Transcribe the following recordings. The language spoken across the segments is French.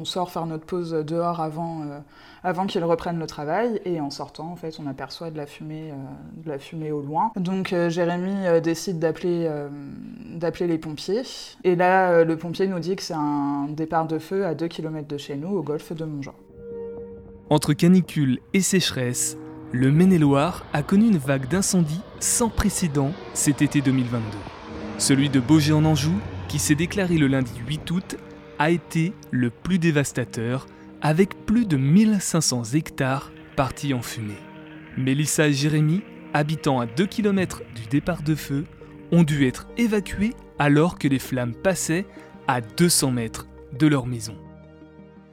On sort faire notre pause dehors avant, euh, avant qu'ils reprennent le travail et en sortant, en fait, on aperçoit de la fumée, euh, au loin. Donc euh, Jérémy décide d'appeler d'appeler les pompiers et là, le pompier nous dit que c'est un départ de feu à 2 km de chez nous, au golfe de Montjean. Entre canicule et sécheresse, le Maine-et-Loire a connu une vague d'incendies sans précédent cet été 2022. Celui de Beaugé en Anjou, qui s'est déclaré le lundi 8 août, a été le plus dévastateur, avec plus de 1500 hectares partis en fumée. Mélissa et Jérémy, habitant à 2 km du départ de feu, ont dû être évacués alors que les flammes passaient à 200 mètres de leur maison.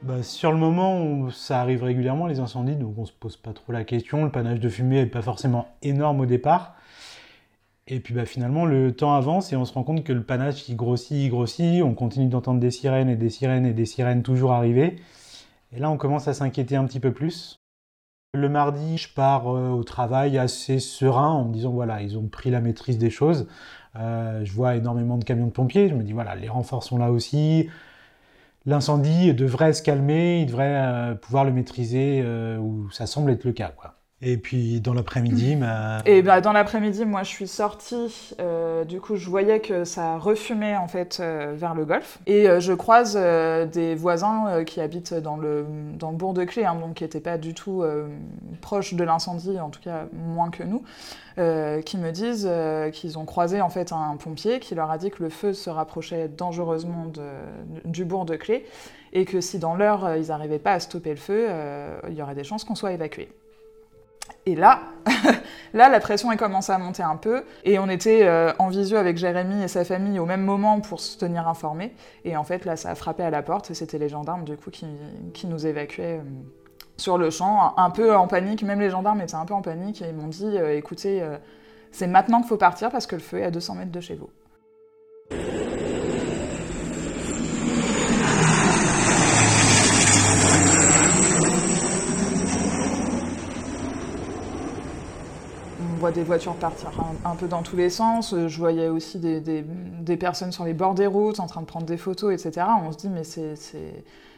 Bah, sur le moment, ça arrive régulièrement les incendies, donc on se pose pas trop la question. Le panache de fumée n'est pas forcément énorme au départ. Et puis bah, finalement, le temps avance et on se rend compte que le panache, il grossit, grossit. On continue d'entendre des sirènes et des sirènes et des sirènes toujours arriver. Et là, on commence à s'inquiéter un petit peu plus. Le mardi, je pars euh, au travail assez serein en me disant, voilà, ils ont pris la maîtrise des choses. Euh, je vois énormément de camions de pompiers. Je me dis, voilà, les renforts sont là aussi. L'incendie devrait se calmer, il devrait euh, pouvoir le maîtriser, ou ça semble être le cas. Quoi. Et puis dans l'après-midi, ma... Et bah, dans l'après-midi, moi je suis sortie, euh, du coup je voyais que ça refumait en fait euh, vers le golfe. Et euh, je croise des voisins qui habitent dans le, dans le bourg de Clé, hein, donc qui n'étaient pas du tout proches de l'incendie, en tout cas moins que nous, qui me disent qu'ils ont croisé en fait un pompier qui leur a dit que le feu se rapprochait dangereusement de, du bourg de Clé et que si dans l'heure ils n'arrivaient pas à stopper le feu, il y aurait des chances qu'on soit évacué. Et là, là, la pression a commencé à monter un peu. Et on était euh, en visio avec Jérémy et sa famille au même moment pour se tenir informés. Et en fait, là, ça a frappé à la porte. Et c'était les gendarmes, du coup, qui, nous évacuaient euh, sur le champ, un peu en panique. Même les gendarmes étaient un peu en panique. Et ils m'ont dit euh, écoutez, c'est maintenant qu'il faut partir parce que le feu est à 200 mètres de chez vous. Des voitures partir un, peu dans tous les sens. Euh, je voyais aussi des, des, personnes sur les bords des routes en train de prendre des photos, etc. On se dit, mais c'est,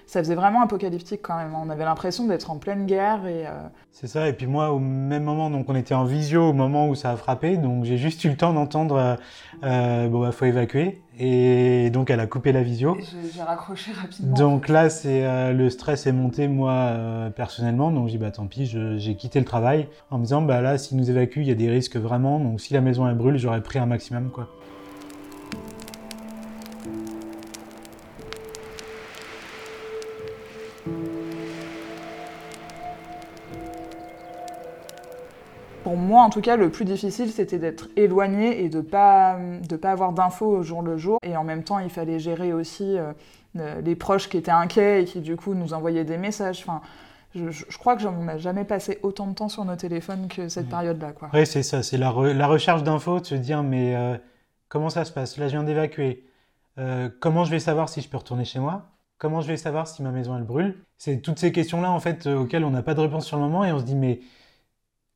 ça faisait vraiment apocalyptique quand même. On avait l'impression d'être en pleine guerre. Et, euh, C'est ça, et puis moi, au même moment, donc on était en visio au moment où ça a frappé, donc j'ai juste eu le temps d'entendre euh, euh bon, bah, faut évacuer. Et donc elle a coupé la visio. J'ai raccroché rapidement. Donc là, c'est le stress est monté moi personnellement. Donc j'ai dit bah tant pis, j'ai quitté le travail en me disant bah là, s'ils nous évacuent, il y a des risques vraiment. Donc si la maison elle brûle, j'aurais pris un maximum quoi. Pour moi, en tout cas, le plus difficile, c'était d'être éloigné et de pas de pas avoir d'infos au jour le jour. Et en même temps, il fallait gérer aussi euh, euh, les proches qui étaient inquiets et qui du coup nous envoyaient des messages. Enfin, je, crois que j'en ai jamais passé autant de temps sur nos téléphones que cette période-là. Oui, c'est ça, c'est la, recherche d'infos, de se dire mais euh, comment ça se passe? Là, je viens d'évacuer. comment je vais savoir si je peux retourner chez moi? Comment je vais savoir si ma maison elle brûle? C'est toutes ces questions-là en fait auxquelles on n'a pas de réponse sur le moment et on se dit mais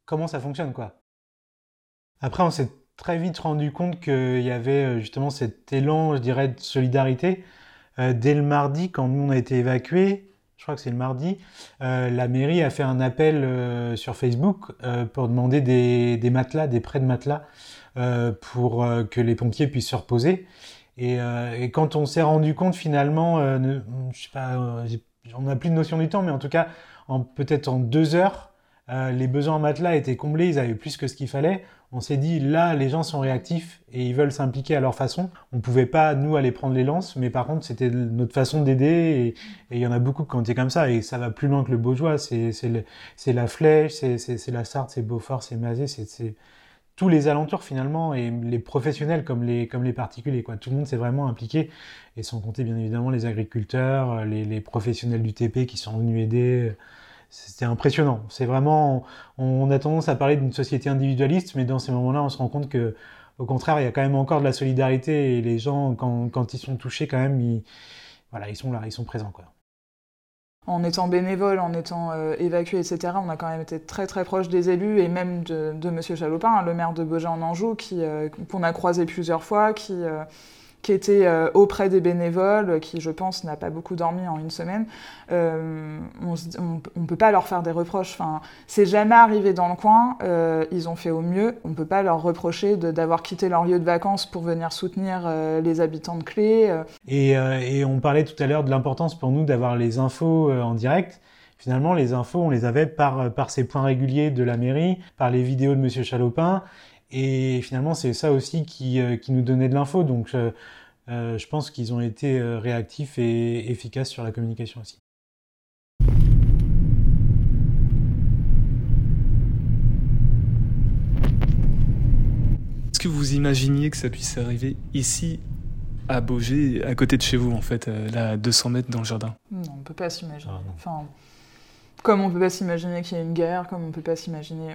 comment ça fonctionne, quoi. Après, on s'est très vite rendu compte qu'il y avait euh, justement cet élan, je dirais, de solidarité. Euh, dès le mardi, quand nous on a été évacués, je crois que c'est le mardi, euh, la mairie a fait un appel sur Facebook pour demander des, matelas, des prêts de matelas, pour que les pompiers puissent se reposer. Et, quand on s'est rendu compte finalement, je sais on n'a plus de notion du temps, mais en tout cas, peut-être en deux heures, euh, les besoins en matelas étaient comblés, ils avaient plus que ce qu'il fallait. On s'est dit, là, les gens sont réactifs et ils veulent s'impliquer à leur façon. On ne pouvait pas, nous, aller prendre les lances, mais par contre, c'était notre façon d'aider. Et il y en a beaucoup qui ont été comme ça. Et ça va plus loin que le Beaujois. C'est la Flèche, c'est la Sarthe, c'est Beaufort, c'est Mazé, c'est tous les alentours finalement, et les professionnels comme les, particuliers. Tout le monde s'est vraiment impliqué, et sans compter bien évidemment les agriculteurs, les professionnels du TP qui sont venus aider. C'était impressionnant. C'est vraiment, on, a tendance à parler d'une société individualiste, mais dans ces moments-là, on se rend compte que, au contraire, il y a quand même encore de la solidarité et les gens, quand, ils sont touchés, quand même, ils, voilà, ils sont là, ils sont présents, quoi. En étant bénévole, en étant euh, évacué, etc., on a quand même été très très proche des élus et même de, de Monsieur Chalopin, le maire de Beaugé en Anjou, euh, qu'on a croisé plusieurs fois, qui euh, qui était euh, auprès des bénévoles, qui je pense n'a pas beaucoup dormi en une semaine, euh, on ne peut pas leur faire des reproches. Enfin, c'est jamais arrivé dans le coin, euh, ils ont fait au mieux. On ne peut pas leur reprocher d'avoir quitté leur lieu de vacances pour venir soutenir les habitants de Clé. Et, et, on parlait tout à l'heure de l'importance pour nous d'avoir les infos en direct. Finalement, les infos, on les avait par, par ces points réguliers de la mairie, par les vidéos de Monsieur Chalopin. Et finalement, c'est ça aussi qui, euh, qui, nous donnait de l'info. Donc, euh, euh, je pense qu'ils ont été réactifs et efficaces sur la communication aussi. Est-ce que vous imaginiez que ça puisse arriver ici à Beaugé, à côté de chez vous, en fait, là, à 200 mètres dans le jardin? Non, on ne peut pas s'imaginer. Ah, enfin, comme on ne peut pas s'imaginer qu'il y ait une guerre, comme on ne peut pas s'imaginer.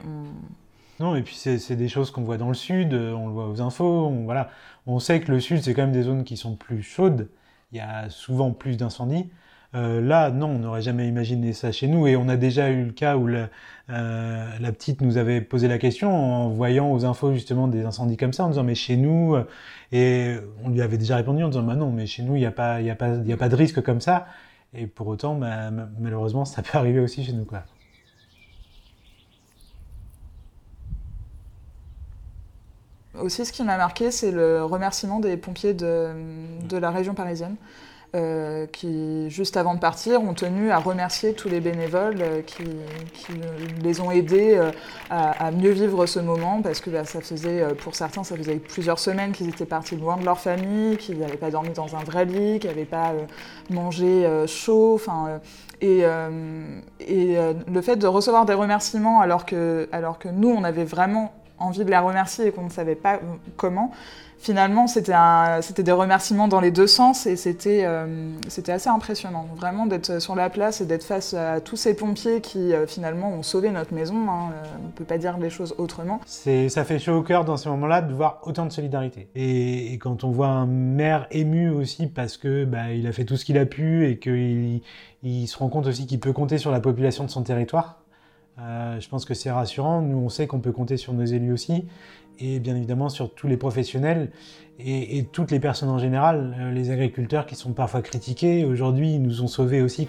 Non, et puis c'est des choses qu'on voit dans le sud, euh, on le voit aux infos, on, voilà. on sait que le sud, c'est quand même des zones qui sont plus chaudes, il y a souvent plus d'incendies. Euh, là, non, on n'aurait jamais imaginé ça chez nous, et on a déjà eu le cas où la, euh, la, petite nous avait posé la question en voyant aux infos justement des incendies comme ça, en disant mais chez nous, et on lui avait déjà répondu en disant bah non, mais chez nous, il n'y a, pas, a, de risque comme ça, et pour autant, bah, malheureusement, ça peut arriver aussi chez nous. Aussi, ce qui m'a marqué, c'est le remerciement des pompiers de, la région parisienne. Euh, qui, juste avant de partir, ont tenu à remercier tous les bénévoles euh, qui, qui, les ont aidés euh, à, mieux vivre ce moment, parce que bah, ça faisait, pour certains, ça faisait plusieurs semaines qu'ils étaient partis loin de leur famille, qu'ils n'avaient pas dormi dans un vrai lit, qu'ils n'avaient pas mangé chaud, et, et le fait de recevoir des remerciements alors que, alors que nous, on avait vraiment envie de les remercier et qu'on ne savait pas comment, finalement, c'était des remerciements dans les deux sens et c'était euh, assez impressionnant, vraiment d'être sur la place et d'être face à tous ces pompiers qui euh, finalement ont sauvé notre maison. Hein, euh, on ne peut pas dire les choses autrement. Ça fait chaud au cœur dans ces moments-là de voir autant de solidarité. Et, quand on voit un maire ému aussi parce que bah, il a fait tout ce qu'il a pu et qu'il il se rend compte aussi qu'il peut compter sur la population de son territoire. Je pense que c'est rassurant. Nous, on sait qu'on peut compter sur nos élus aussi et bien évidemment sur tous les professionnels et, toutes les personnes en général, euh, les agriculteurs qui sont parfois critiqués, aujourd'hui ils nous ont sauvés aussi.